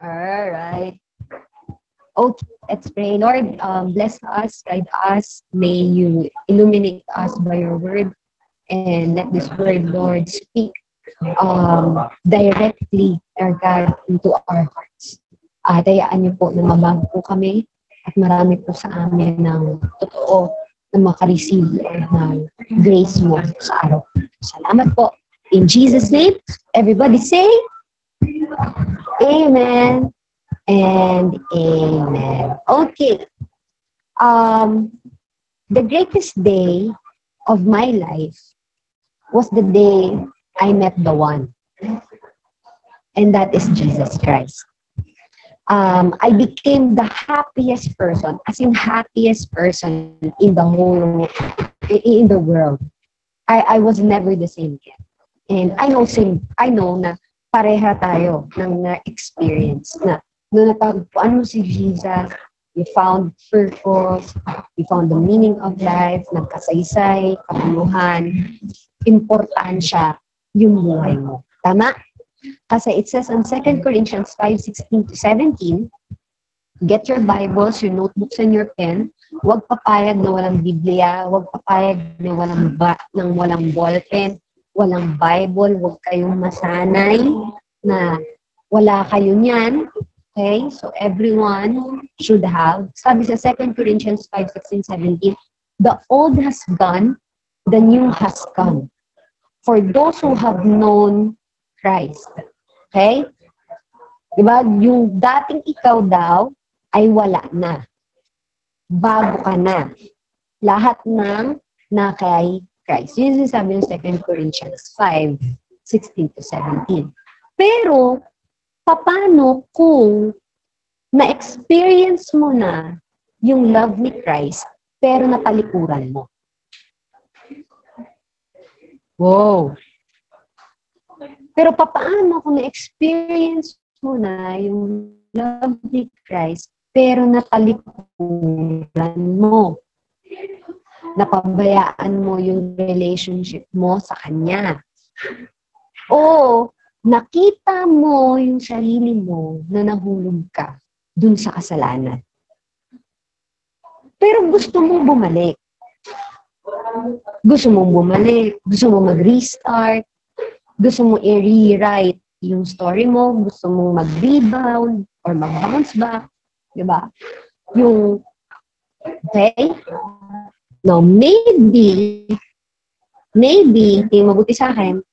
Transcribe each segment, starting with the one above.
All right. Okay, let's pray. Lord, um, bless us, guide us. May you illuminate us by your word. And let this word, Lord, speak um, directly, our God, into our hearts. Uh, dayaan niyo po na mabago po kami at marami po sa amin ng totoo na makareceive ng grace mo sa araw. Salamat po. In Jesus' name, everybody say, Amen and Amen. Okay. Um, the greatest day of my life was the day I met the one. And that is Jesus Christ. Um, I became the happiest person, as in happiest person in the whole, in the world. I, I was never the same again. And I know same, I know na pareha tayo ng na-experience na nung natagpuan mo si Jesus, you found purpose, you found the meaning of life, nagkasaysay, kabuluhan, importansya yung buhay mo. Tama? Kasi it says on 2 Corinthians 5, 16 to 17, get your Bibles, your notebooks, and your pen. Huwag papayag na walang Biblia, huwag papayag na walang, ba, ng walang ballpen, walang Bible, huwag kayong masanay na wala kayo niyan. Okay? So everyone should have. Sabi sa 2 Corinthians 5, 16, 17, the old has gone, the new has come. For those who have known Christ. Okay? Diba? Yung dating ikaw daw ay wala na. Bago ka na. Lahat ng na kay Christ. Yun yung sabi ng 2 Corinthians 5, 16 to 17. Pero, paano kung na-experience mo na yung love ni Christ, pero napalikuran mo? Wow! Pero papaano kung na-experience mo na yung love ni Christ, pero natalikuran mo? Napabayaan mo yung relationship mo sa Kanya. O nakita mo yung sarili mo na nahulog ka dun sa kasalanan. Pero gusto mong bumalik. Gusto mong bumalik. Gusto mong mag-restart gusto mo i-rewrite yung story mo, gusto mong mag-rebound or mag-bounce back, di ba? Yung, okay? Now, maybe, maybe, tingin mabuti sa akin,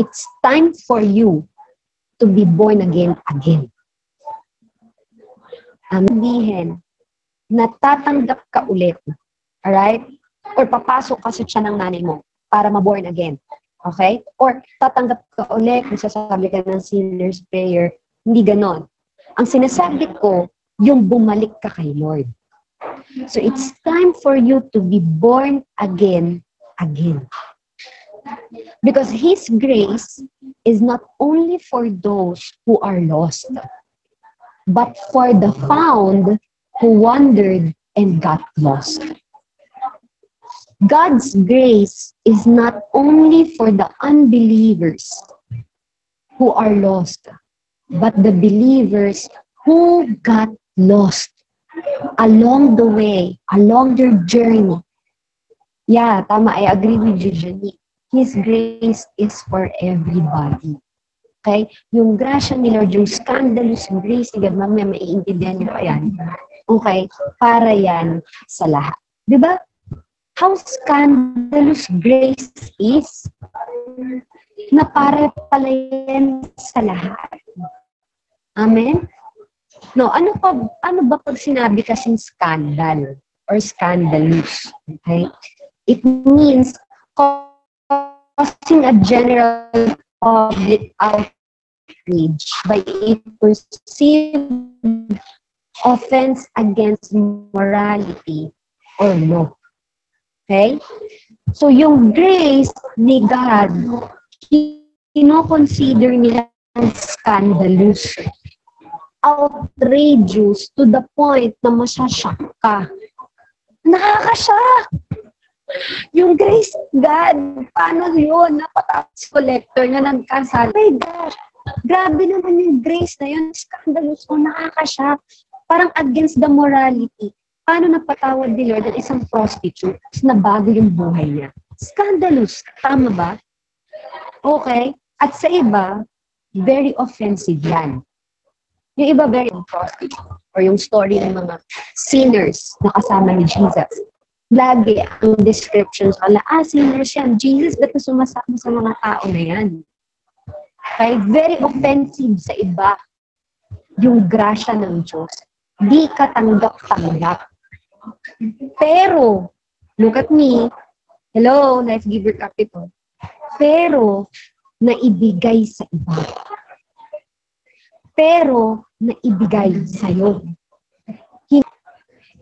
it's time for you to be born again again. Ang sabihin, natatanggap ka ulit. Alright? Or papasok ka sa tiyan ng nanay mo para ma-born again. Okay? Or tatanggap ka ulit, sasabi ka ng sinner's prayer. Hindi ganon. Ang sinasabi ko, yung bumalik ka kay Lord. So it's time for you to be born again, again. Because His grace is not only for those who are lost, but for the found who wandered and got lost. God's grace is not only for the unbelievers who are lost, but the believers who got lost along the way, along their journey. Yeah, tama. I agree with you, Jenny. His grace is for everybody. Okay? Yung grasya ni Lord, yung scandalous grace ni God, mamaya maiintindihan niyo pa yan. Okay? Para yan sa lahat. Di ba? how scandalous grace is na para pala yan sa lahat. Amen? No, ano pa ano ba pag sinabi kasing scandal or scandalous? Okay? It means causing a general public outrage by a perceived offense against morality or law. Okay? So, yung grace ni God, kino-consider nila scandalous, outrageous to the point na masyashock ka. Nakakashock! Yung grace God, paano yun? Napatapos collector na nagkasal. My gosh, Grabe naman yung grace na yun. Scandalous o nakakashock. Parang against the morality. Paano napatawad ni Lord ang isang prostitute tapos nabago yung buhay niya? Scandalous. Tama ba? Okay. At sa iba, very offensive yan. Yung iba very prostitute or yung story ng mga sinners na kasama ni Jesus. Lagi ang descriptions wala, ah, sinners yan. Jesus, ba't sumasama sa mga tao na yan? Okay? Very offensive sa iba yung grasya ng Diyos. Di katanggap-tanggap. Pero, look at me, hello, life giver capital. Pero, naibigay sa iba. Pero, naibigay sa'yo.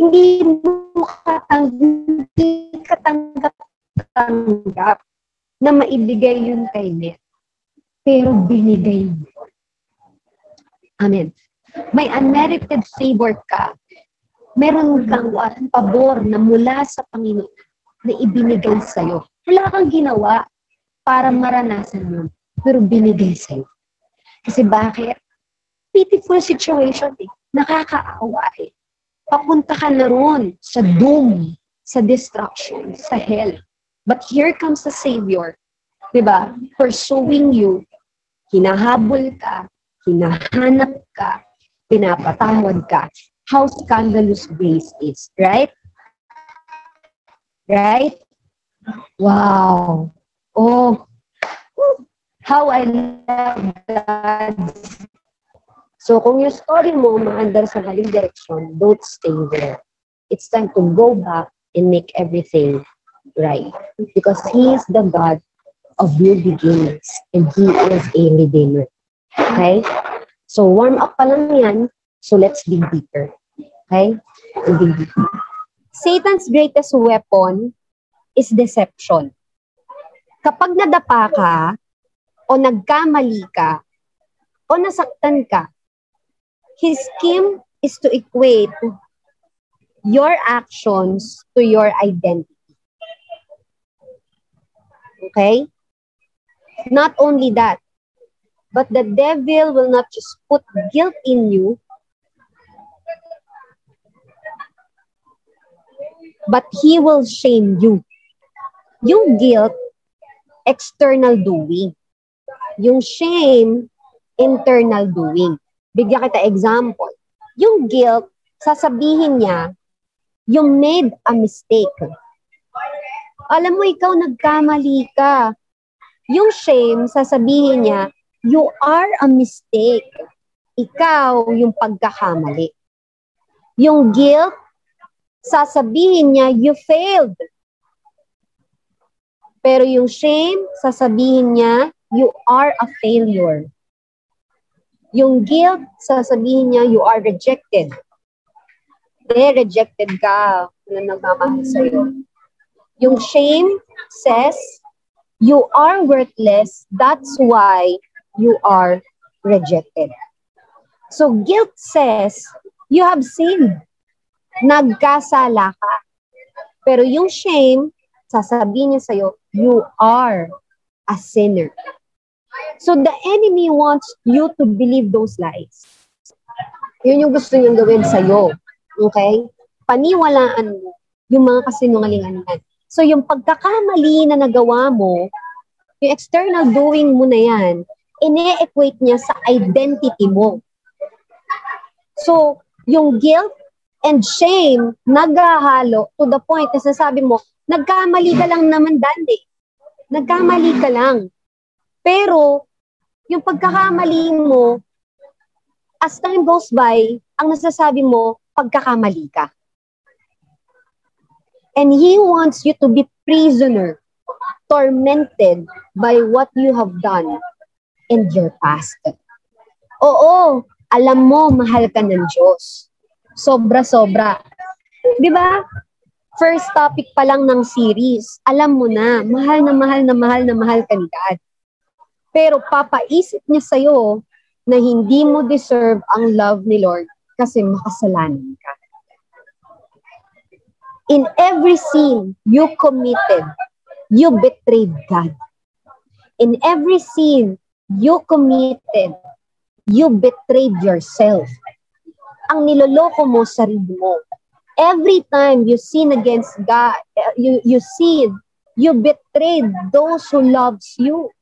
Hindi mo katanggap-tanggap na maibigay yun kay. Pero binigay. Amen. May unmerited favor ka. Meron kang pabor na mula sa Panginoon na ibinigay sa'yo. Wala kang ginawa para maranasan yun. Pero binigay sa'yo. Kasi bakit? Pitiful situation eh. Nakakaawa eh papunta ka na ron sa doom, sa destruction, sa hell. But here comes the Savior, di ba? Pursuing you, hinahabol ka, hinahanap ka, pinapatawad ka. How scandalous grace is, right? Right? Wow. Oh, how I love God's So kung yung story mo maandar sa maling direction, don't stay there. It's time to go back and make everything right. Because He is the God of new beginnings and He is a Redeemer. Okay? So warm up pa lang yan. So let's dig deeper. Okay? Dig deeper. Satan's greatest weapon is deception. Kapag nadapa ka, o nagkamali ka, o nasaktan ka, his scheme is to equate your actions to your identity. Okay? Not only that, but the devil will not just put guilt in you, but he will shame you. Yung guilt, external doing. Yung shame, internal doing. Bigyan kita example. Yung guilt, sasabihin niya, you made a mistake. Alam mo, ikaw nagkamali ka. Yung shame, sasabihin niya, you are a mistake. Ikaw yung pagkakamali. Yung guilt, sasabihin niya, you failed. Pero yung shame, sasabihin niya, you are a failure. Yung guilt, sasabihin niya, you are rejected. Hindi, rejected ka. Wala nagmamahal sa'yo. Yung shame says, you are worthless. That's why you are rejected. So guilt says, you have sinned. Nagkasala ka. Pero yung shame, sasabihin niya sa'yo, you are a sinner. So the enemy wants you to believe those lies. Yun yung gusto niyang gawin sa'yo. Okay? Paniwalaan mo yung mga kasinungalingan yan. So yung pagkakamali na nagawa mo, yung external doing mo na yan, ine-equate niya sa identity mo. So, yung guilt and shame naghahalo to the point na sasabi mo, nagkamali ka lang naman, Dandy. Nagkamali ka lang. Pero, yung pagkakamali mo, as time goes by, ang nasasabi mo, pagkakamali ka. And He wants you to be prisoner, tormented by what you have done in your past. Oo, alam mo, mahal ka ng Diyos. Sobra-sobra. Di ba? First topic pa lang ng series, alam mo na, mahal na mahal na mahal na mahal ka ni God. Pero papaisip niya sa'yo na hindi mo deserve ang love ni Lord kasi makasalanan ka. In every sin you committed, you betrayed God. In every sin You committed. You betrayed yourself. Ang niloloko mo, sarili mo. Every time you sin against God, eh, you, you sin, you betrayed those who loves you.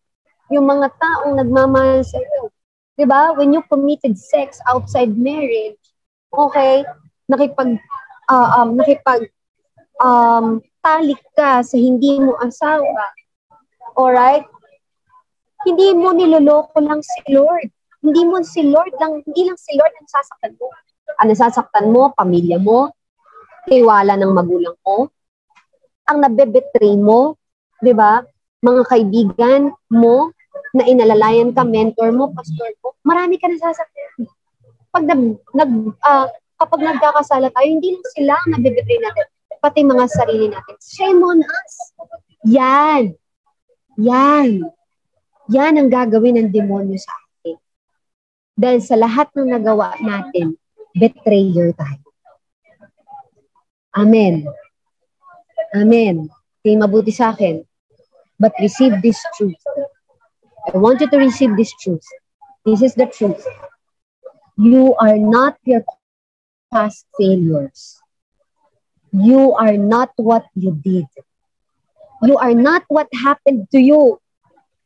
Yung mga taong nagmamahal sa iyo. Diba? When you committed sex outside marriage, okay, nakipag, uh, um, nakipag, um, talik ka sa hindi mo asawa. Alright? Hindi mo niloloko lang si Lord. Hindi mo si Lord lang, hindi lang si Lord ang sasaktan mo. Ang nasasaktan mo, pamilya mo, tiwala ng magulang mo, ang nabebetray mo, di ba? Mga kaibigan mo, na inalalayan ka, mentor mo, pastor mo, marami ka nasasaktan. Pag nag, nag uh, kapag nagkakasala tayo, hindi lang sila ang nabibitray natin, pati mga sarili natin. Shame on us. Yan. Yan. Yan ang gagawin ng demonyo sa atin. Dahil sa lahat ng nagawa natin, betrayer tayo. Amen. Amen. Kaya mabuti sa akin. But receive this truth. I want you to receive this truth. This is the truth. You are not your past failures. You are not what you did. You are not what happened to you.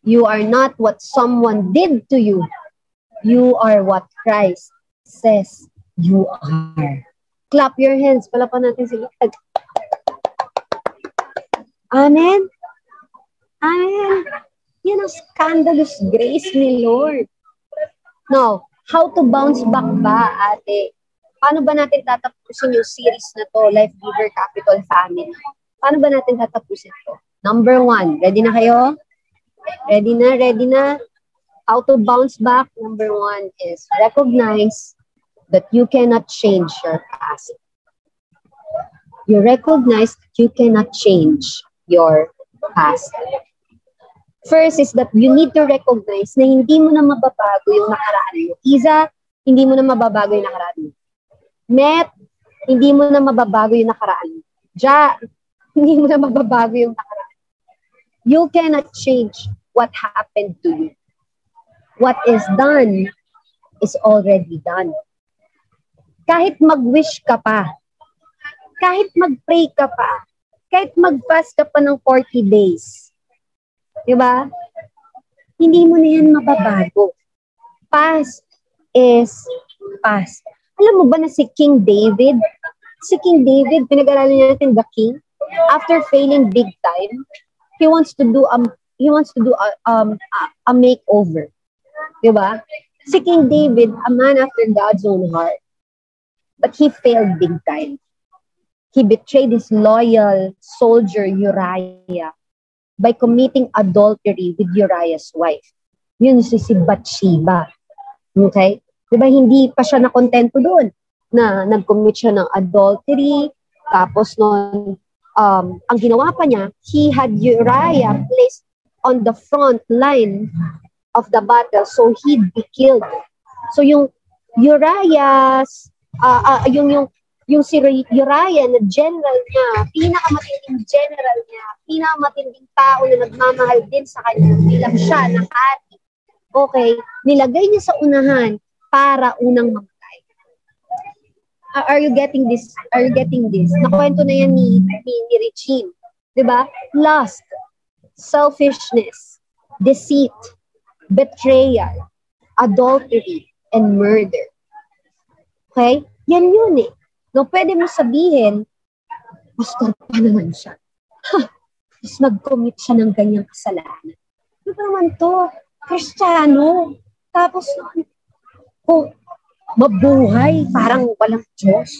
You are not what someone did to you. You are what Christ says you are. Clap your hands. Palapan natin si Lord. Amen? Amen. Yan ang scandalous grace ni Lord. Now, how to bounce back ba, ate? Paano ba natin tatapusin yung series na to, Life Giver Capital Family? Paano ba natin tatapusin to? Number one, ready na kayo? Ready na, ready na? How to bounce back? Number one is recognize that you cannot change your past. You recognize that you cannot change your past. First is that you need to recognize na hindi mo na mababago yung nakaraan mo. Isa, hindi mo na mababago yung nakaraan mo. Met, hindi mo na mababago yung nakaraan mo. Ja, hindi mo na mababago yung nakaraan. You cannot change what happened to you. What is done is already done. Kahit mag-wish ka pa, kahit mag-pray ka pa, kahit mag-fast ka pa ng 40 days, Di ba? Hindi mo na yan mababago. Past is past. Alam mo ba na si King David, si King David, pinag-aralan natin the king, after failing big time, he wants to do um he wants to do a, um a, a makeover. 'Di ba? Si King David, a man after God's own heart. But he failed big time. He betrayed his loyal soldier Uriah by committing adultery with Uriah's wife. Yun si si Bathsheba. Okay? Di ba hindi pa siya nakontento doon na nag-commit siya ng adultery, tapos noon, um, ang ginawa pa niya, he had Uriah placed on the front line of the battle so he'd be killed. So yung Uriah's, uh, uh, yung, yung yung si Uriah na general niya, pinakamatinding general niya, pinakamatinding tao na nagmamahal din sa kanya bilang siya na hari. Okay, nilagay niya sa unahan para unang mamatay. Are you getting this? Are you getting this? Nakwento na yan ni, ni, ni Richie. Diba? Lust, selfishness, deceit, betrayal, adultery, and murder. Okay? Yan yun eh. No, pwede mo sabihin, pastor pa naman siya. Ha, is nag-commit siya ng ganyang kasalanan. Ano naman to? Kristiyano. Tapos, kung mabuhay, parang walang Diyos.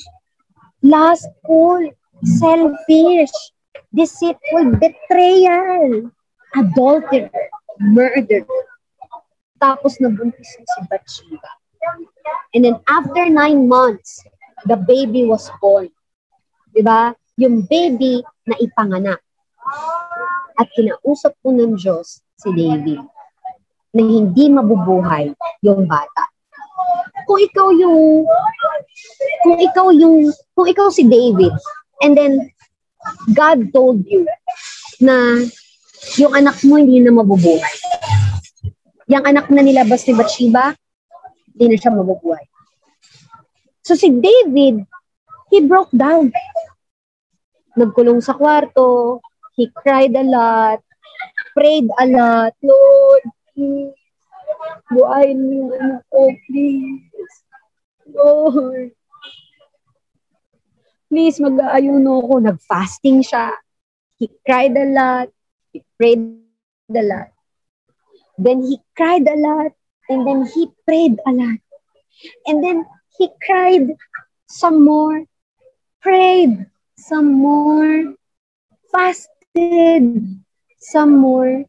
Lustful, selfish, deceitful, betrayal, adulterer, murder. Tapos nabuntis si Bathsheba. And then after nine months, the baby was born. Di ba? Yung baby na ipanganak. At kinausap po ng Diyos si David na hindi mabubuhay yung bata. Kung ikaw yung kung ikaw yung kung ikaw si David and then God told you na yung anak mo hindi na mabubuhay. yung anak na nilabas ni Bathsheba, hindi na siya mabubuhay. So si David, he broke down. Nagkulong sa kwarto, he cried a lot, prayed a lot, Lord, please, buhayin mo yung anak ko, please. Lord. Please, mag-aayuno ako. Nag-fasting siya. He cried a lot. He prayed a lot. Then he cried a lot. And then he prayed a lot. And then he cried some more. Prayed some more. Fasted some more.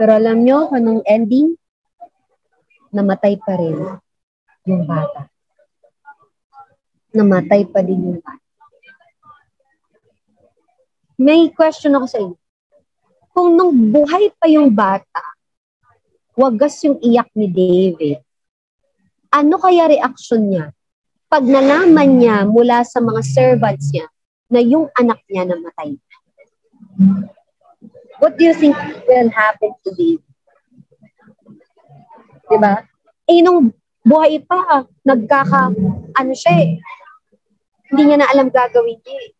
Pero alam nyo, anong ending? Namatay pa rin yung bata. Namatay pa din yung bata. May question ako sa inyo. Kung nung buhay pa yung bata, wagas yung iyak ni David, ano kaya reaction niya pag nalaman niya mula sa mga servants niya na yung anak niya namatay? What do you think will happen to David? Diba? Eh, nung buhay pa, nagkaka, ano siya eh, hindi niya na alam gagawin niya eh.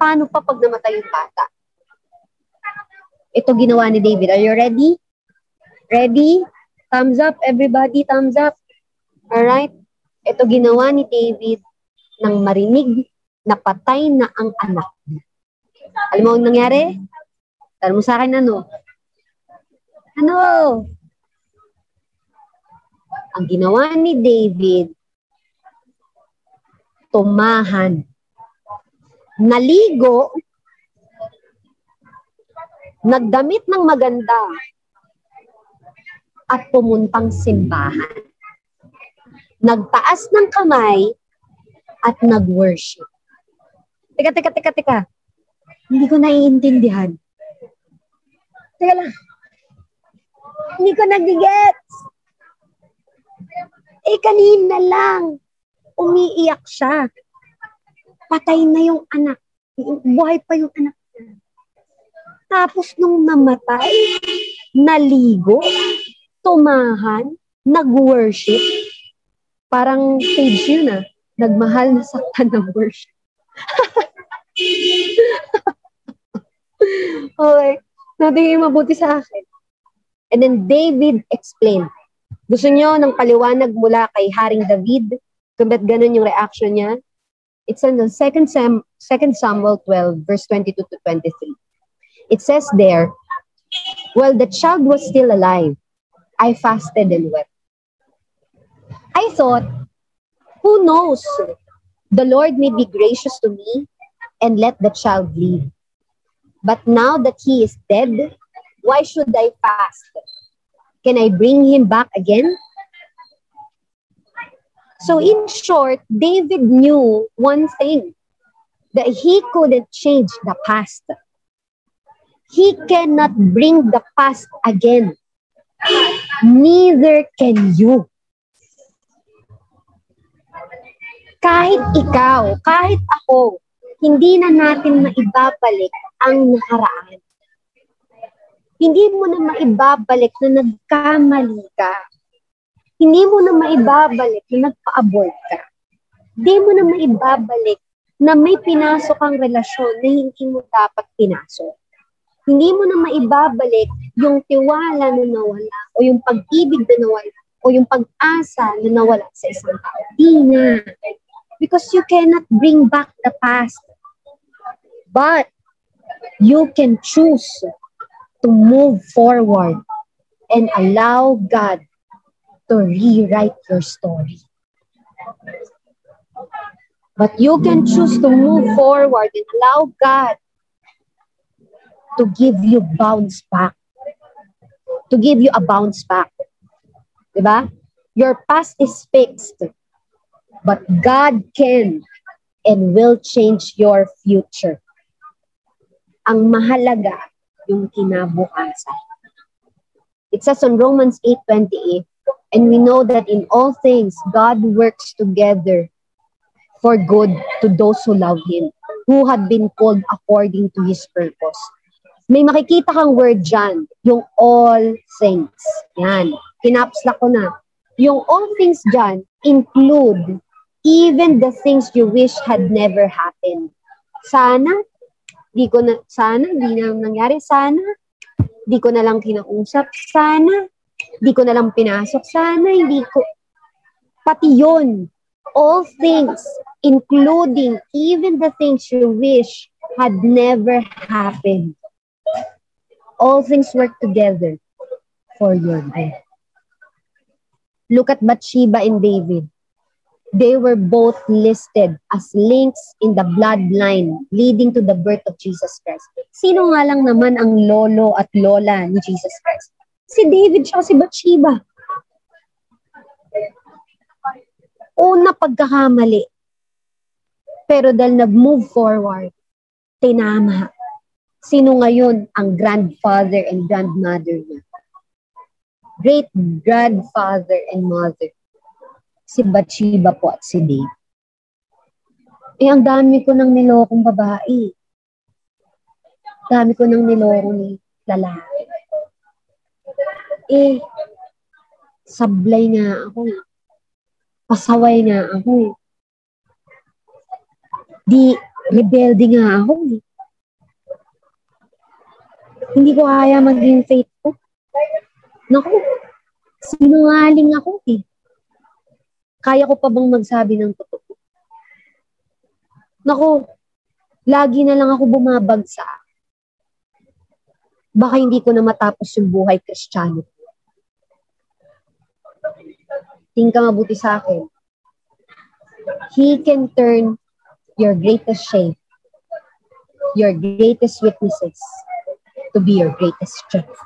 Paano pa pag namatay yung bata? Ito ginawa ni David. Are you ready? Ready? Thumbs up, everybody. Thumbs up. Alright? Ito ginawa ni David nang marinig na patay na ang anak niya. Alam mo ang nangyari? Tanong mo sa akin ano? Ano? Ang ginawa ni David, tumahan. Naligo, nagdamit ng maganda, at pumuntang simbahan. Nagtaas ng kamay at nag-worship. Teka, teka, teka, teka. Hindi ko naiintindihan. Teka lang. Hindi ko nagigets. Eh, kanina lang. Umiiyak siya. Patay na yung anak. Buhay pa yung anak. Tapos nung namatay, naligo, tumahan, nag-worship. Parang stage yun ah. Nagmahal na saktan ng worship. okay. Natin yung mabuti sa akin. And then David explained. Gusto nyo ng paliwanag mula kay Haring David? Kung ba't ganun yung reaction niya? It's in the 2 Sam, 2 Samuel 12, verse 22 to 23. It says there, While the child was still alive, I fasted and wept. I thought, who knows? The Lord may be gracious to me and let the child live. But now that he is dead, why should I fast? Can I bring him back again? So, in short, David knew one thing that he couldn't change the past. He cannot bring the past again. Neither can you. Kahit ikaw, kahit ako, hindi na natin maibabalik ang nakaraan. Hindi mo na maibabalik na nagkamali ka. Hindi mo na maibabalik na nagpa-abort ka. Hindi mo na maibabalik na may pinasok ang relasyon na hindi mo dapat pinasok. Hindi mo na maibabalik yung tiwala na nawala o yung pag-ibig na nawala o yung pag-asa na nawala sa isang tao. Di na. Because you cannot bring back the past. But you can choose to move forward and allow God to rewrite your story. But you can choose to move forward and allow God to give you bounce back. To give you a bounce back. Diba? Your past is fixed. But God can and will change your future. Ang mahalaga, yung kinabukasan. It says on Romans 8.28, and we know that in all things, God works together for good to those who love Him, who have been called according to His purpose. may makikita kang word dyan, yung all things. Yan. Kinapsla ko na. Yung all things dyan include even the things you wish had never happened. Sana, di ko na, sana, di na nangyari. Sana, di ko na lang kinausap. Sana, di ko na lang pinasok. Sana, hindi ko, pati yun, all things, including even the things you wish had never happened. All things work together for your good. Look at Bathsheba and David. They were both listed as links in the bloodline leading to the birth of Jesus Christ. Sino nga lang naman ang lolo at lola ni Jesus Christ? Si David siya si Bathsheba. Una pagkakamali. Pero dahil nag-move forward, tinama. Sino ngayon ang grandfather and grandmother niya? Great grandfather and mother si Bathsheba po at si Dave. Eh, ang dami ko nang nilokong babae. Dami ko nang nilokong ni lalaki. Eh, sablay nga ako. Pasaway nga ako. Di, rebelde nga ako. Hindi ko kaya maging faithful. Naku, sinungaling ako eh. Kaya ko pa bang magsabi ng totoo? Nako, lagi na lang ako bumabagsa. Baka hindi ko na matapos yung buhay kristyano. Tingin ka mabuti sa akin. He can turn your greatest shame, your greatest weaknesses, to be your greatest strength.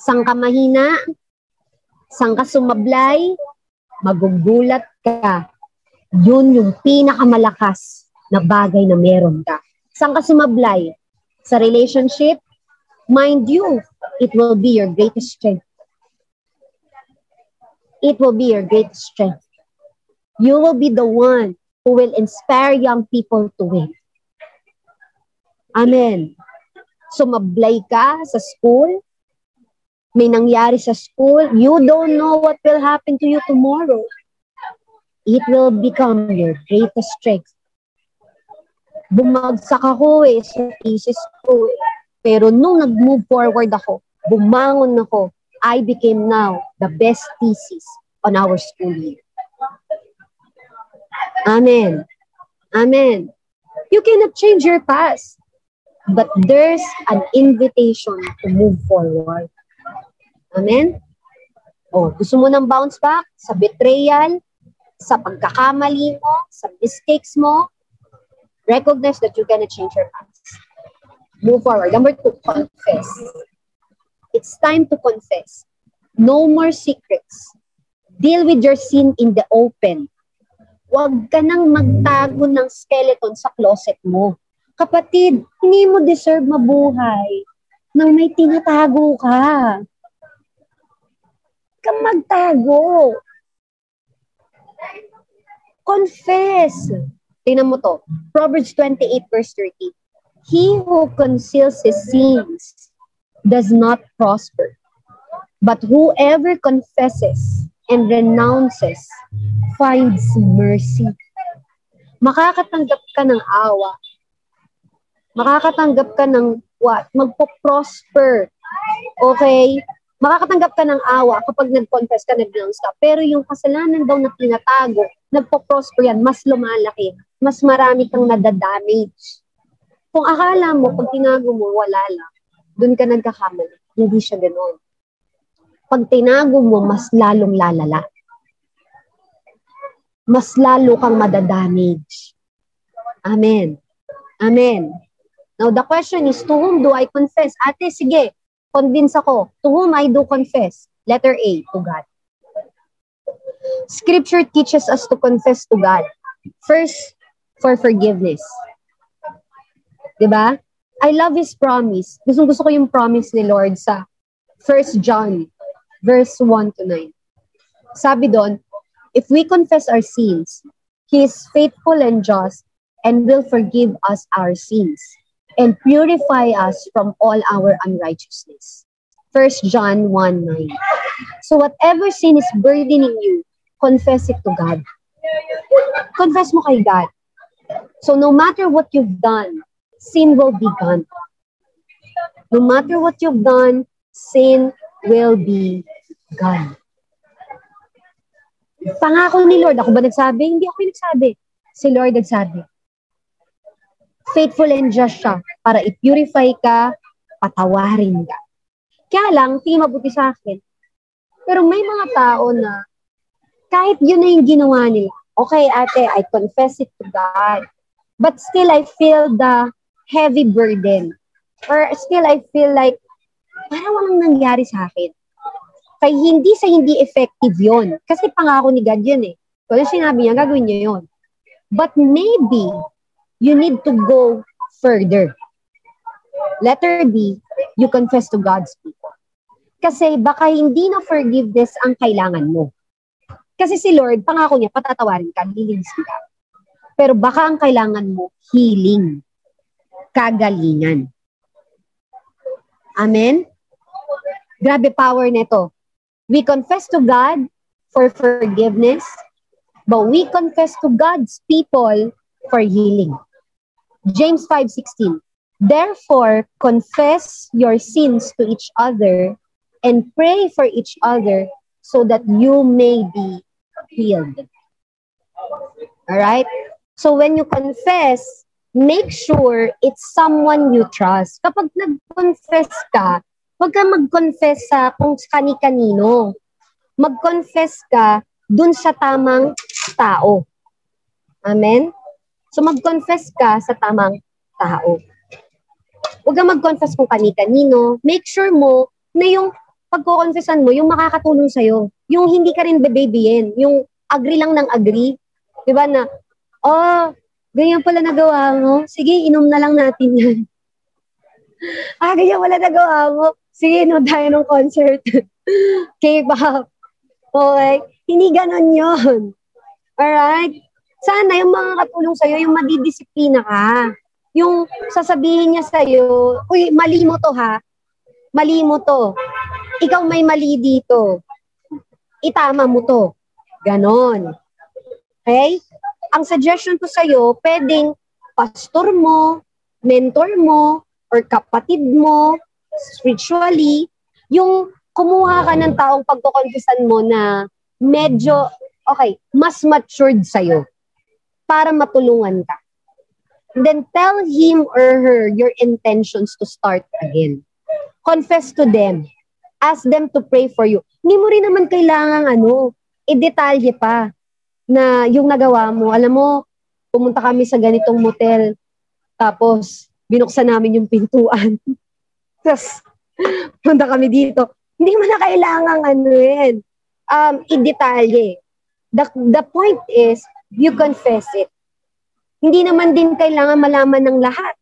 Sang ka mahina, ka sumablay, magugulat ka. Yun yung pinakamalakas na bagay na meron ka. Saan ka sumablay? Sa relationship? Mind you, it will be your greatest strength. It will be your greatest strength. You will be the one who will inspire young people to win. Amen. Sumablay ka sa school, may nangyari sa school, you don't know what will happen to you tomorrow. It will become your greatest strength. Bumagsak ako eh sa thesis ko eh. Pero nung nag-move forward ako, bumangon ako, I became now the best thesis on our school year. Amen. Amen. You cannot change your past, but there's an invitation to move forward. Amen? O, gusto mo ng bounce back sa betrayal, sa pagkakamali mo, sa mistakes mo, recognize that you're gonna change your past. Move forward. Number two, confess. It's time to confess. No more secrets. Deal with your sin in the open. Huwag ka nang magtago ng skeleton sa closet mo. Kapatid, hindi mo deserve mabuhay nang may tinatago ka ka magtago. Confess. Tingnan mo to. Proverbs 28 verse 30. He who conceals his sins does not prosper. But whoever confesses and renounces finds mercy. Makakatanggap ka ng awa. Makakatanggap ka ng what? Magpo-prosper. Okay? Makakatanggap ka ng awa kapag nag-confess ka, nag-renounce ka. Pero yung kasalanan daw na tinatago, nagpo-prosper yan, mas lumalaki, mas marami kang nadadamage. Kung akala mo, pag tinago mo, wala lang, dun ka nagkakamali. Hindi siya ganoon. Pag tinago mo, mas lalong lalala. Mas lalo kang madadamage. Amen. Amen. Now, the question is, to whom do I confess? Ate, sige, convince ako, to whom I do confess. Letter A, to God. Scripture teaches us to confess to God. First, for forgiveness. Diba? I love His promise. Gusto gusto ko yung promise ni Lord sa 1 John, verse 1 to 9. Sabi doon, if we confess our sins, He is faithful and just and will forgive us our sins and purify us from all our unrighteousness. 1 John 1 9. So, whatever sin is burdening you, confess it to God. Confess mo kay God. So, no matter what you've done, sin will be gone. No matter what you've done, sin will be gone. Pangako ni Lord, ako ba nagsabi? Hindi ako nagsabi. Si Lord nagsabi. Faithful and just siya para i-purify ka, patawarin ka. Kaya lang, hindi mabuti sa akin. Pero may mga tao na kahit yun na yung ginawa nila, okay ate, I confess it to God. But still, I feel the heavy burden. Or still, I feel like, parang walang nangyari sa akin. Kaya hindi sa hindi effective yon Kasi pangako ni God yun eh. Kung sinabi niya, gagawin niya yon But maybe, you need to go further. Letter B, you confess to God's people. Kasi baka hindi na forgiveness ang kailangan mo. Kasi si Lord, pangako niya, patatawarin ka, lilinisin ka. Pero baka ang kailangan mo, healing. Kagalingan. Amen? Grabe power nito. We confess to God for forgiveness, but we confess to God's people for healing. James 5:16. Therefore, confess your sins to each other and pray for each other so that you may be healed. All right? So when you confess, make sure it's someone you trust. Kapag nag-confess ka, Huwag ka mag-confess sa kung kani-kanino. Mag-confess ka dun sa tamang tao. Amen? So mag-confess ka sa tamang tao. Huwag ka mag-confess kung kani-kanino. Make sure mo na yung pagko-confessan mo, yung makakatulong sa'yo. Yung hindi ka rin bebabyin. Yung agree lang ng agree. Di ba na, oh, ganyan pala nagawa mo. Sige, inom na lang natin yan. ah, ganyan wala nagawa mo sige, no tayo ng concert. K-pop. Okay? Hindi ganon yon Alright? Sana yung mga katulong sa'yo, yung madidisiplina ka. Yung sasabihin niya sa'yo, uy, mali mo to ha. Mali mo to. Ikaw may mali dito. Itama mo to. Ganon. Okay? Ang suggestion ko sa'yo, pwedeng pastor mo, mentor mo, or kapatid mo, spiritually, yung kumuha ka ng taong pagkukonfesan mo na medyo, okay, mas matured sa'yo para matulungan ka. then tell him or her your intentions to start again. Confess to them. Ask them to pray for you. Hindi mo rin naman kailangan ano, i-detalye pa na yung nagawa mo. Alam mo, pumunta kami sa ganitong motel, tapos binuksan namin yung pintuan. Tapos, punta kami dito. Hindi mo na kailangan ano yun, um, i-detalye. The, the point is, you confess it. Hindi naman din kailangan malaman ng lahat.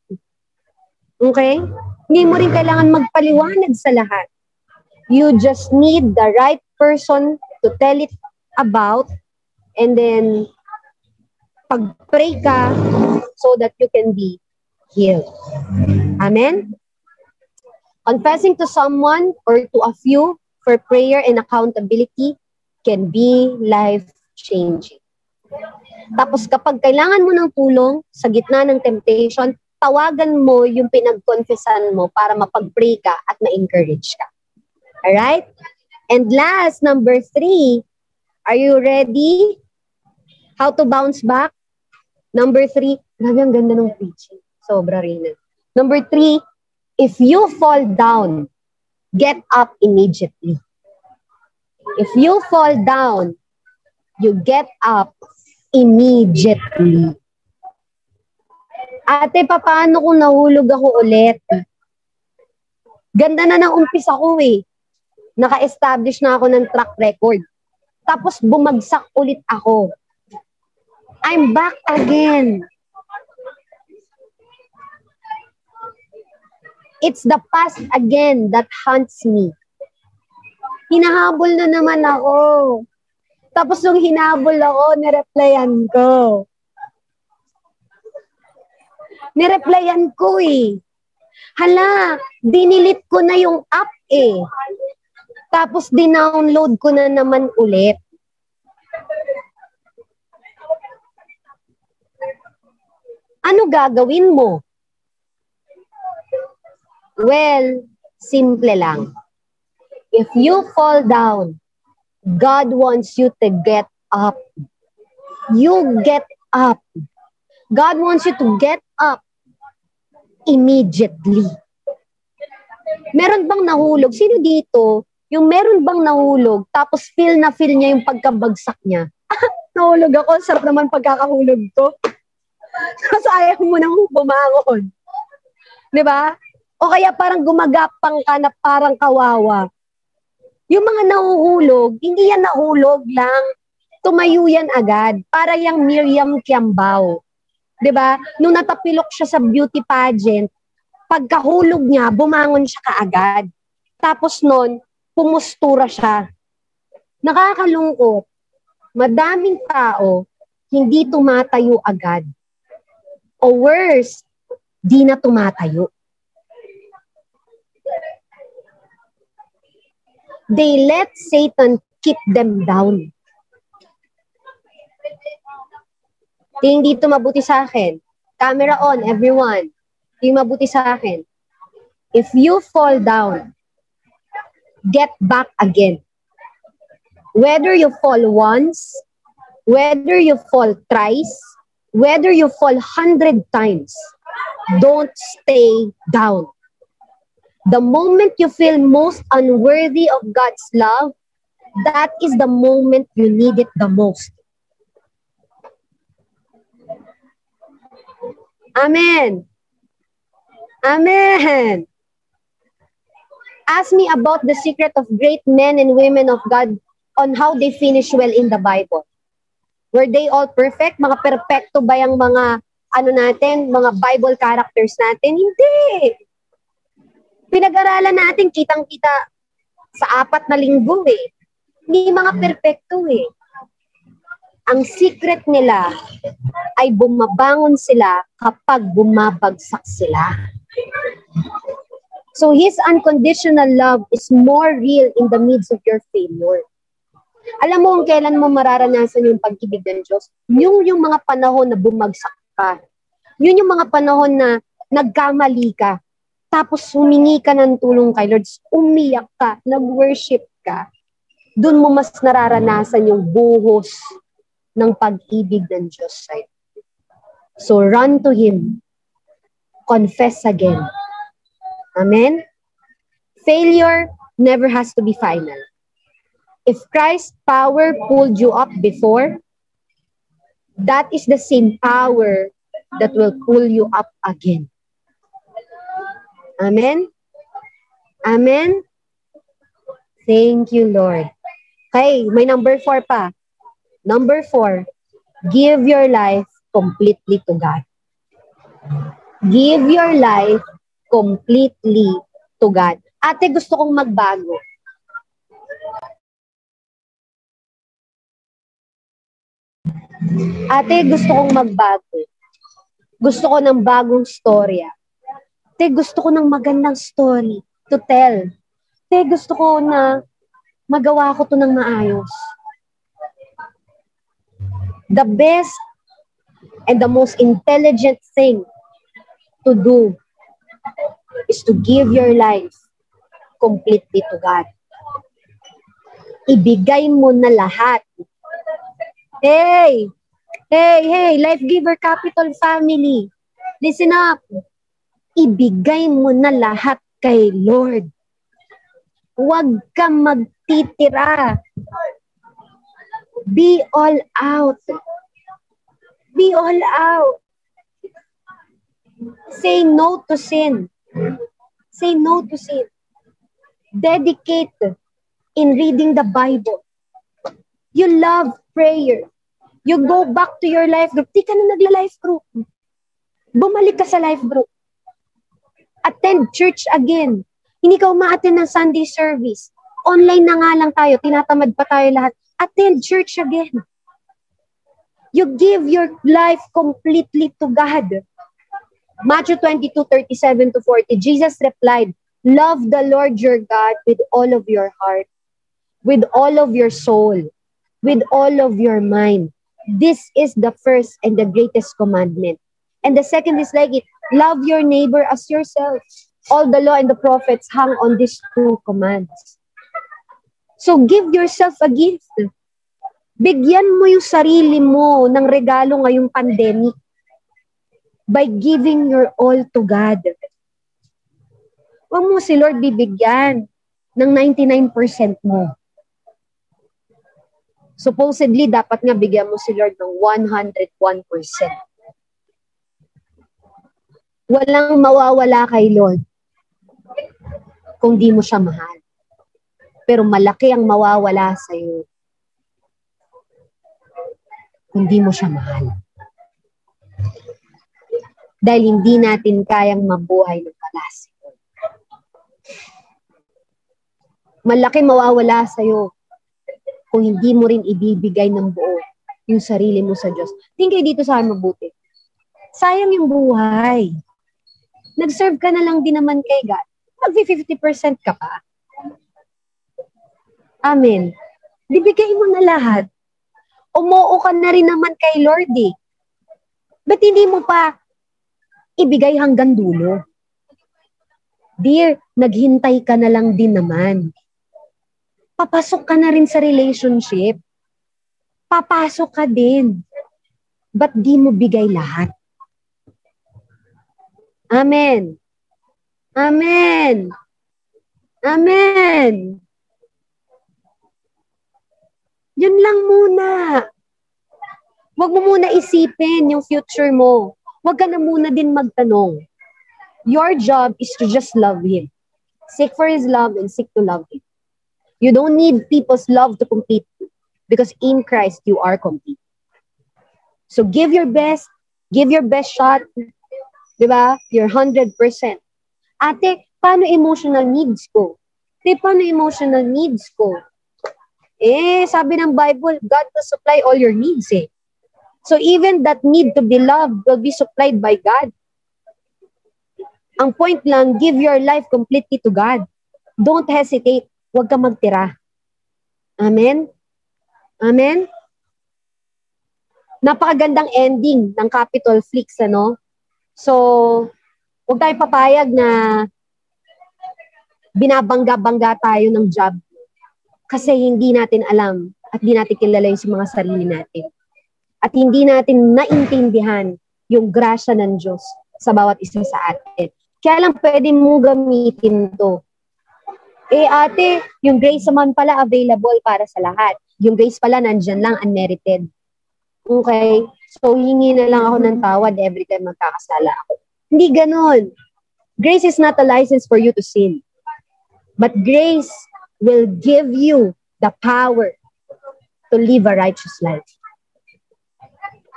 Okay? Hindi mo rin kailangan magpaliwanag sa lahat. You just need the right person to tell it about and then pag-pray ka so that you can be healed. Amen? Confessing to someone or to a few for prayer and accountability can be life-changing. Tapos kapag kailangan mo ng tulong sa gitna ng temptation, tawagan mo yung pinag-confessan mo para mapag-pray ka at ma-encourage ka. Alright? And last, number three, are you ready? How to bounce back? Number three, grabe ang ganda ng preaching. Sobra rin. Number three, If you fall down, get up immediately. If you fall down, you get up immediately. Ate, paano kung nahulog ako ulit? Ganda na ng umpisa ko eh. Naka-establish na ako ng track record. Tapos bumagsak ulit ako. I'm back again. It's the past again that haunts me. Hinahabol na naman ako. Tapos nung hinabol ako, nireplyan ko. Nireplyan ko eh. Hala, dinilit ko na yung app eh. Tapos dinownload ko na naman ulit. Ano gagawin mo? Well, simple lang. If you fall down, God wants you to get up. You get up. God wants you to get up immediately. Meron bang nahulog? Sino dito? Yung meron bang nahulog, tapos feel na feel niya yung pagkabagsak niya. nahulog ako, sarap naman pagkakahulog ko. Tapos ayaw mo nang bumangon. Di ba? O kaya parang gumagapang ka na parang kawawa. Yung mga nahuhulog, hindi yan nahulog lang. Tumayo yan agad. Para yung Miriam Kiambao. ba? Nung natapilok siya sa beauty pageant, pagkahulog niya, bumangon siya kaagad. Tapos noon, pumustura siya. Nakakalungkot. Madaming tao hindi tumatayo agad. O worse, di na tumatayo. They let Satan keep them down. Ting dito mabuti sa akin. Camera on, everyone. Ting mabuti sa akin. If you fall down, get back again. Whether you fall once, whether you fall thrice, whether you fall hundred times, don't stay down. The moment you feel most unworthy of God's love, that is the moment you need it the most. Amen. Amen. Ask me about the secret of great men and women of God on how they finish well in the Bible. Were they all perfect? Mga perfecto ba yung mga ano natin, mga Bible characters natin? Hindi. Pinag-aralan natin, kitang-kita sa apat na linggo eh. Hindi mga perpekto eh. Ang secret nila ay bumabangon sila kapag bumabagsak sila. So His unconditional love is more real in the midst of your failure. Alam mo kung kailan mo mararanasan yung pag-ibig ng Diyos? Yung, yung mga panahon na bumagsak ka. Yun yung mga panahon na nagkamali ka. Tapos humingi ka ng tulong kay Lord, umiyak ka, nag-worship ka, doon mo mas nararanasan yung buhos ng pag-ibig ng Diyos sa'yo. So run to Him. Confess again. Amen? Failure never has to be final. If Christ's power pulled you up before, that is the same power that will pull you up again. Amen? Amen? Thank you, Lord. Okay, may number four pa. Number four, give your life completely to God. Give your life completely to God. Ate, gusto kong magbago. Ate, gusto kong magbago. Gusto ko ng bagong storya. Te, gusto ko ng magandang story to tell. Te, gusto ko na magawa ko to ng maayos. The best and the most intelligent thing to do is to give your life completely to God. Ibigay mo na lahat. Hey! Hey, hey, Life Giver Capital Family. Listen up ibigay mo na lahat kay Lord. Huwag kang magtitira. Be all out. Be all out. Say no to sin. Say no to sin. Dedicate in reading the Bible. You love prayer. You go back to your life group. Di ka na nagla-life group. Bumalik ka sa life group attend church again. Hindi ka umaattend ng Sunday service. Online na nga lang tayo, tinatamad pa tayo lahat. Attend church again. You give your life completely to God. Matthew 22, 37 to 40, Jesus replied, Love the Lord your God with all of your heart, with all of your soul, with all of your mind. This is the first and the greatest commandment. And the second is like it, love your neighbor as yourself. All the law and the prophets hang on these two commands. So give yourself a gift. Bigyan mo yung sarili mo ng regalo ngayong pandemic by giving your all to God. Huwag mo si Lord bibigyan ng 99% mo. Supposedly, dapat nga bigyan mo si Lord ng 101%. Walang mawawala kay Lord kung di mo siya mahal. Pero malaki ang mawawala sa iyo kung di mo siya mahal. Dahil hindi natin kayang mabuhay ng palasi. Malaki mawawala sa iyo kung hindi mo rin ibibigay ng buo yung sarili mo sa Diyos. Tingin kayo dito sa akin mabuti. Sayang yung buhay nag-serve ka na lang din naman kay God. Mag-50% ka pa. Amen. Bibigay mo na lahat. Umuo ka na rin naman kay Lord eh. Ba't hindi mo pa ibigay hanggang dulo? Dear, naghintay ka na lang din naman. Papasok ka na rin sa relationship. Papasok ka din. Ba't di mo bigay lahat? Amen. Amen. Amen. Yun lang muna. Huwag mo muna isipin yung future mo. Huwag ka na muna din magtanong. Your job is to just love Him. Seek for His love and seek to love Him. You don't need people's love to complete because in Christ you are complete. So give your best, give your best shot, Di ba? You're 100%. Ate, paano emotional needs ko? Ate, paano emotional needs ko? Eh, sabi ng Bible, God will supply all your needs eh. So even that need to be loved will be supplied by God. Ang point lang, give your life completely to God. Don't hesitate. Huwag ka magtira. Amen? Amen? Napakagandang ending ng Capitol Flix, ano? So, huwag tayo papayag na binabangga-bangga tayo ng job kasi hindi natin alam at hindi natin kilala yung mga sarili natin. At hindi natin naintindihan yung grasya ng Diyos sa bawat isa sa atin. Kaya lang pwede mo gamitin to. Eh ate, yung grace naman pala available para sa lahat. Yung grace pala nandyan lang unmerited. Okay? So, hingi na lang ako ng tawad every time magkakasala ako. Hindi ganon. Grace is not a license for you to sin. But grace will give you the power to live a righteous life.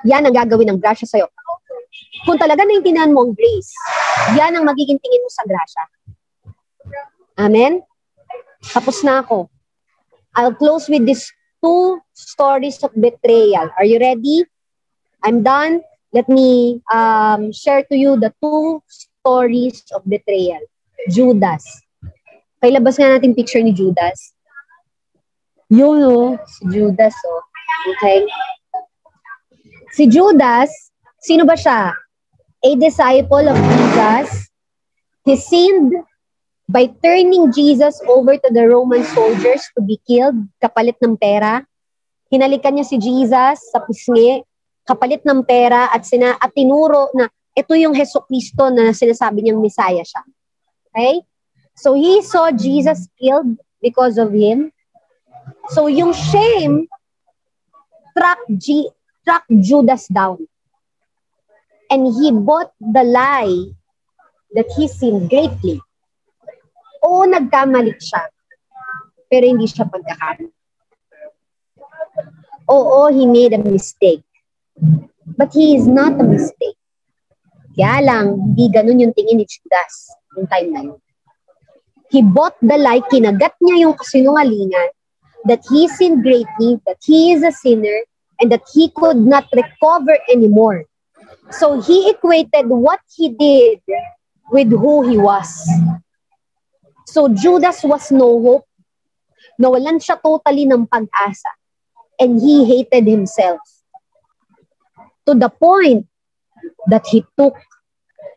Yan ang gagawin ng grasya sa'yo. Kung talaga naintindihan mo ang grace, yan ang magiging tingin mo sa grasya. Amen? Tapos na ako. I'll close with these two stories of betrayal. Are you ready? I'm done. Let me um, share to you the two stories of betrayal. Judas. Pailabas nga natin picture ni Judas. Yun, oh. Si Judas, oh. Okay? Si Judas, sino ba siya? A disciple of Jesus. He sinned by turning Jesus over to the Roman soldiers to be killed kapalit ng pera. Hinalikan niya si Jesus sa pisngi kapalit ng pera at, sina, at tinuro na ito yung Heso Kristo na sinasabi niyang Messiah siya. Okay? So he saw Jesus killed because of him. So yung shame track G, track Judas down. And he bought the lie that he sinned greatly. Oo, nagkamali siya. Pero hindi siya pagkakamali. Oo, he made a mistake. But he is not a mistake. Kaya lang, hindi ganun yung tingin ni Judas yung time na yun. He bought the lie, kinagat niya yung kasinungalingan that he sinned greatly, that he is a sinner, and that he could not recover anymore. So he equated what he did with who he was. So Judas was no hope. Nawalan siya totally ng pag-asa. And he hated himself. To the point that he took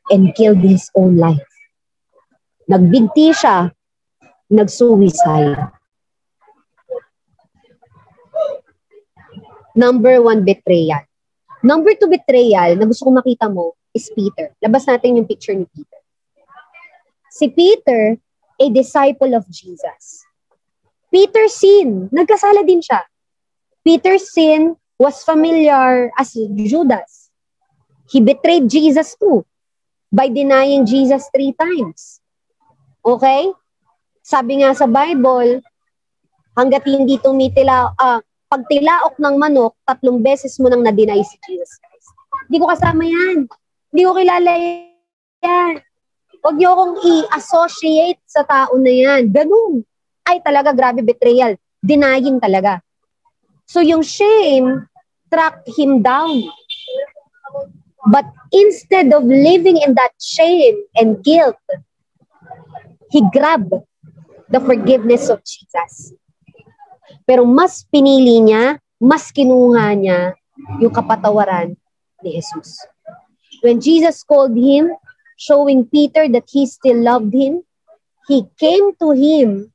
and killed his own life. Nagbigti siya, nagsuicide. Number one, betrayal. Number two, betrayal na gusto kong makita mo is Peter. Labas natin yung picture ni Peter. Si Peter, a disciple of Jesus. Peter sin. Nagkasala din siya. Peter's sin was familiar as Judas. He betrayed Jesus too by denying Jesus three times. Okay? Sabi nga sa Bible, hanggat hindi tumitila, uh, pag tilaok ng manok, tatlong beses mo nang na-deny si Jesus Christ. Hindi ko kasama yan. Hindi ko kilala yan. Huwag niyo akong i-associate sa tao na yan. Ganun. Ay talaga, grabe betrayal. Denying talaga. So yung shame tracked him down. But instead of living in that shame and guilt, he grabbed the forgiveness of Jesus. Pero mas pinili niya, mas kinuha niya yung kapatawaran ni Jesus. When Jesus called him, showing Peter that he still loved him, he came to him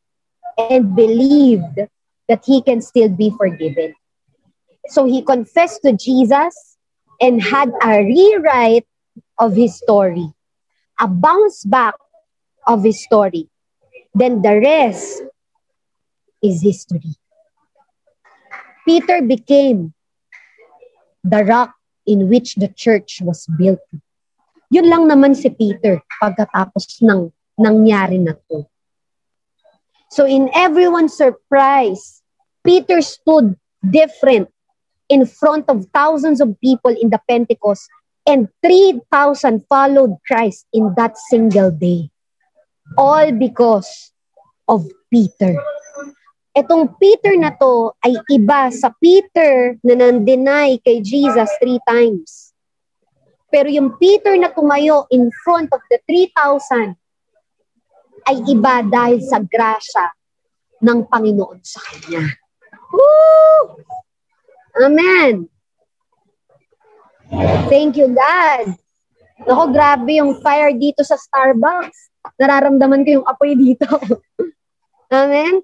and believed that he can still be forgiven. So he confessed to Jesus and had a rewrite of his story, a bounce back of his story. Then the rest is history. Peter became the rock in which the church was built. Yun lang naman si Peter pagkatapos ng nangyari na to. So in everyone's surprise, Peter stood different in front of thousands of people in the Pentecost and 3,000 followed Christ in that single day. All because of Peter. Etong Peter na to ay iba sa Peter na nandeny kay Jesus three times. Pero yung Peter na tumayo in front of the 3,000 ay iba dahil sa grasya ng Panginoon sa kanya. Woo! Amen! Thank you, God. Ako, grabe yung fire dito sa Starbucks. Nararamdaman ko yung apoy dito. Amen?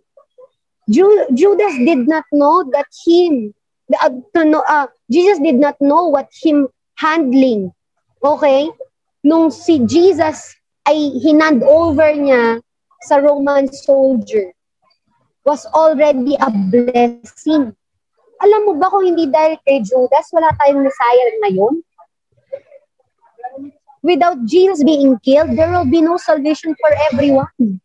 Ju- Judas did not know that him, uh, to know, uh, Jesus did not know what him handling. Okay? Nung si Jesus ay hinand over niya sa Roman soldier was already a blessing. Alam mo ba kung hindi dahil kay Judas, wala tayong Messiah ngayon? Without Jesus being killed, there will be no salvation for everyone.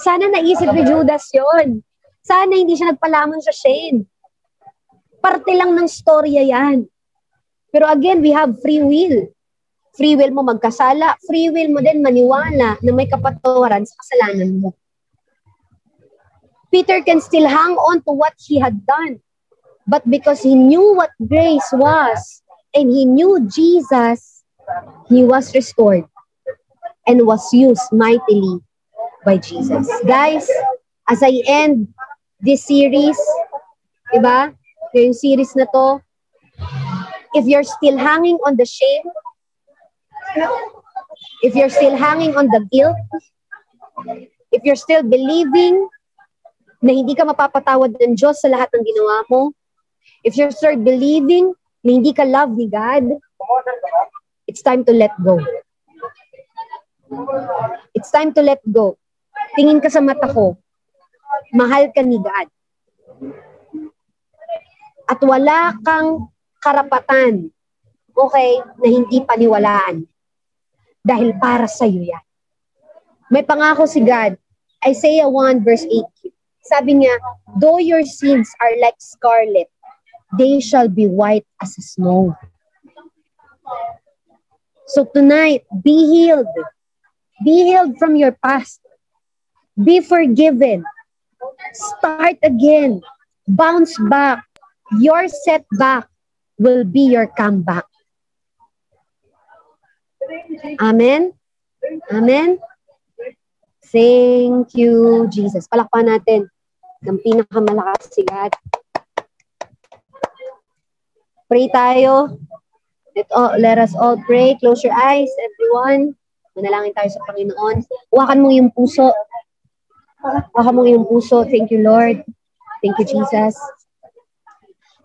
Sana naisip ni Judas yon. Sana hindi siya nagpalamon sa Shane. Parte lang ng storya yan. Pero again, we have free will. Free will mo magkasala, free will mo din maniwala na may kapatawaran sa kasalanan mo. Peter can still hang on to what he had done. But because he knew what grace was and he knew Jesus, he was restored and was used mightily by Jesus. Guys, as I end this series, diba? Yung series na to, if you're still hanging on the shame, if you're still hanging on the guilt, if you're still believing na hindi ka mapapatawad ng Diyos sa lahat ng ginawa mo, if you're still believing na hindi ka love ni God, it's time to let go. It's time to let go. Tingin ka sa mata ko, mahal ka ni God. At wala kang karapatan, okay, na hindi paniwalaan. Dahil para sa iyo yan. May pangako si God, Isaiah 1 verse 8. Sabi niya, though your sins are like scarlet, they shall be white as snow. So tonight, be healed. Be healed from your past. Be forgiven. Start again. Bounce back. Your setback will be your comeback. Amen? Amen? Thank you, Jesus. Palakpan natin ng pinakamalakas si God. Pray tayo. Let, all, let us all pray. Close your eyes, everyone. Manalangin tayo sa Panginoon. Huwakan mo yung puso. Huwakan mo yung puso. Thank you, Lord. Thank you, Jesus.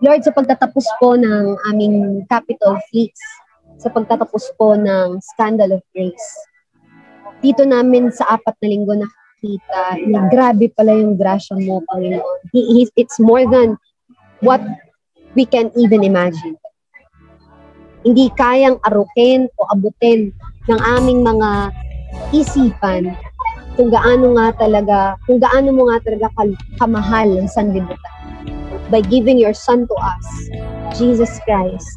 Lord, sa pagtatapos po ng aming Capital Fleets, sa pagtatapos po ng Scandal of Grace, dito namin sa apat na linggo nakita na grabe pala yung grasya mo, Panginoon. He, it's more than what we can even imagine. Hindi kayang arukin o abutin ng aming mga isipan kung gaano nga talaga, kung gaano mo nga talaga kamahal ang sanlibutan by giving your Son to us, Jesus Christ.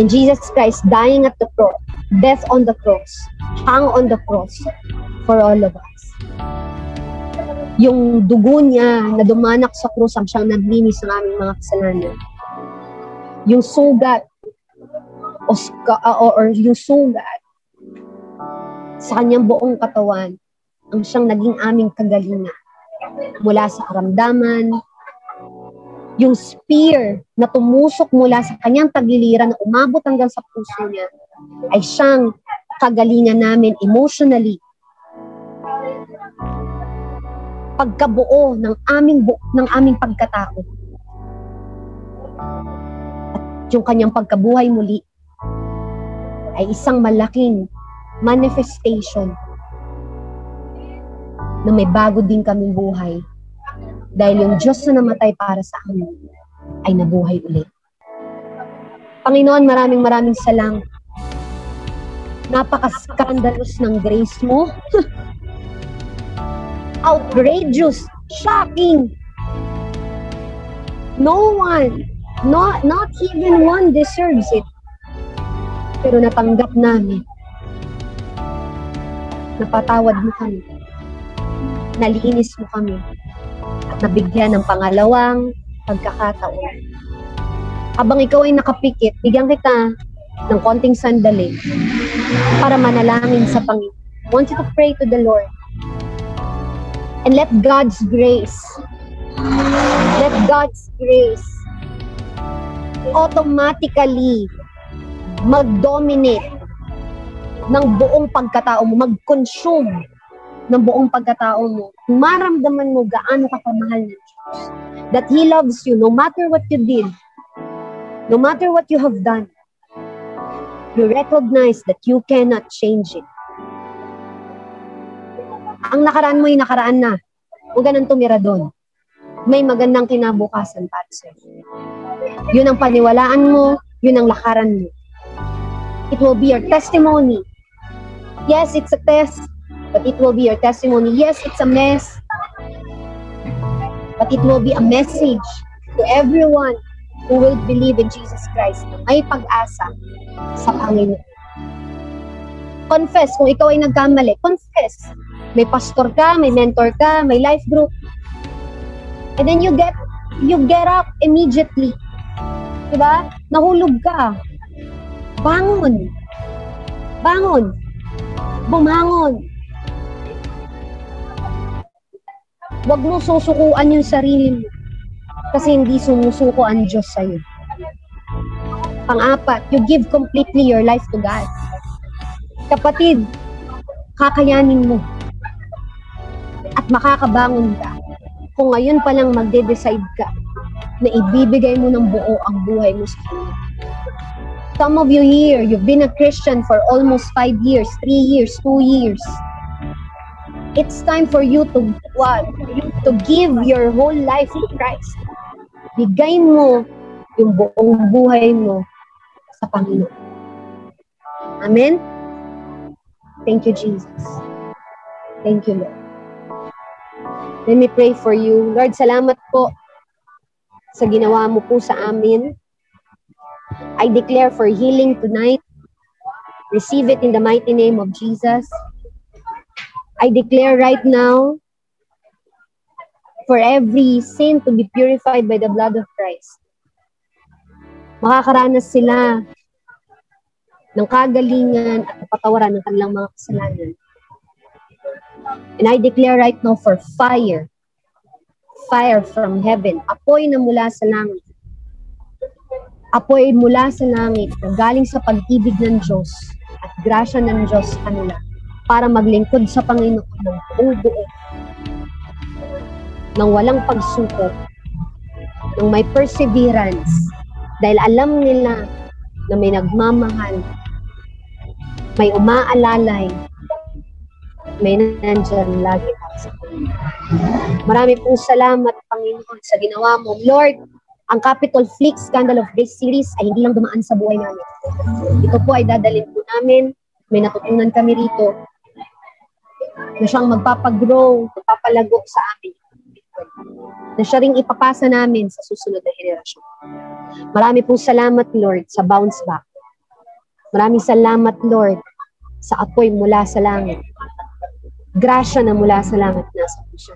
And Jesus Christ dying at the cross, death on the cross, hang on the cross for all of us. Yung dugo niya na dumanak sa krus ang siyang naglinis ng aming mga kasalanan. Yung sugat o, or, or yung sugat sa kanyang buong katawan ang siyang naging aming kagalingan mula sa karamdaman, yung spear na tumusok mula sa kanyang tagiliran na umabot hanggang sa puso niya ay siyang kagalingan namin emotionally. Pagkabuo ng aming bu- ng aming pagkatao. At yung kanyang pagkabuhay muli ay isang malaking manifestation na may bago din kaming buhay dahil yung Diyos na namatay para sa amin ay nabuhay ulit. Panginoon, maraming maraming salamat. Napaka-scandalous ng grace mo. Outrageous, shocking. No one, not, not even one deserves it. Pero natanggap namin. Napatawad mo kami. Nalinis mo kami nabigyan ng pangalawang pagkakataon. Habang ikaw ay nakapikit, bigyan kita ng konting sandali para manalangin sa Panginoon. I want you to pray to the Lord. And let God's grace, let God's grace automatically mag-dominate ng buong pagkatao mo, mag-consume ng buong pagkatao mo, maramdaman mo gaano ka kamahal ng Diyos. That He loves you no matter what you did, no matter what you have done. You recognize that you cannot change it. Ang nakaraan mo ay nakaraan na. Huwag ka nang tumira doon. May magandang kinabukasan para sa Yun ang paniwalaan mo, yun ang lakaran mo. It will be your testimony. Yes, it's a test but it will be your testimony. Yes, it's a mess, but it will be a message to everyone who will believe in Jesus Christ na may pag-asa sa Panginoon. Confess, kung ikaw ay nagkamali, confess. May pastor ka, may mentor ka, may life group. And then you get you get up immediately. Diba? Nahulog ka. Bangon. Bangon. Bumangon. Huwag mo susukuan yung sarili mo. Kasi hindi sumusuko ang Diyos sa'yo. Pang-apat, you give completely your life to God. Kapatid, kakayanin mo. At makakabangon ka. Kung ngayon pa lang magde-decide ka na ibibigay mo ng buo ang buhay mo sa Kanya. Some of you here, you've been a Christian for almost five years, three years, two years it's time for you to what? To give your whole life to Christ. Bigay mo yung buong buhay mo sa Panginoon. Amen? Thank you, Jesus. Thank you, Lord. Let me pray for you. Lord, salamat po sa ginawa mo po sa amin. I declare for healing tonight. Receive it in the mighty name of Jesus. I declare right now for every sin to be purified by the blood of Christ. Makakaranas sila ng kagalingan at kapatawaran ng kanilang mga kasalanan. And I declare right now for fire, fire from heaven, apoy na mula sa langit, apoy mula sa langit na galing sa pag-ibig ng Diyos at grasya ng Diyos kanila para maglingkod sa Panginoon ng buong buo, ng walang pagsukot, ng may perseverance, dahil alam nila na may nagmamahal, may umaalalay, may nandyan lagi para sa kanila. Marami pong salamat, Panginoon, sa ginawa mo. Lord, ang Capitol Flick Scandal of Grace series ay hindi lang dumaan sa buhay namin. Ito po ay dadalhin po namin. May natutunan kami rito na siyang magpapagrow, magpapalago sa amin. Na siya ring ipapasa namin sa susunod na henerasyon. Marami pong salamat, Lord, sa bounce back. Maraming salamat, Lord, sa apoy mula sa langit. Grasya na mula sa langit na sa puso.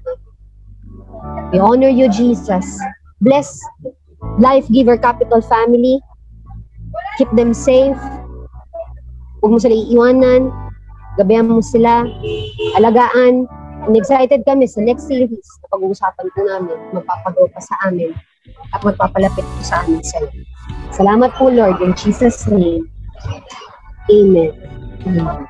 We honor you, Jesus. Bless Life Giver Capital family. Keep them safe. Huwag mo sila iiwanan. Gabayan mo sila. Alagaan. And excited kami sa next series na pag-uusapan po namin. Magpapagawa pa sa amin at magpapalapit po sa amin sa Salamat po, Lord, in Jesus' name. Amen. Amen.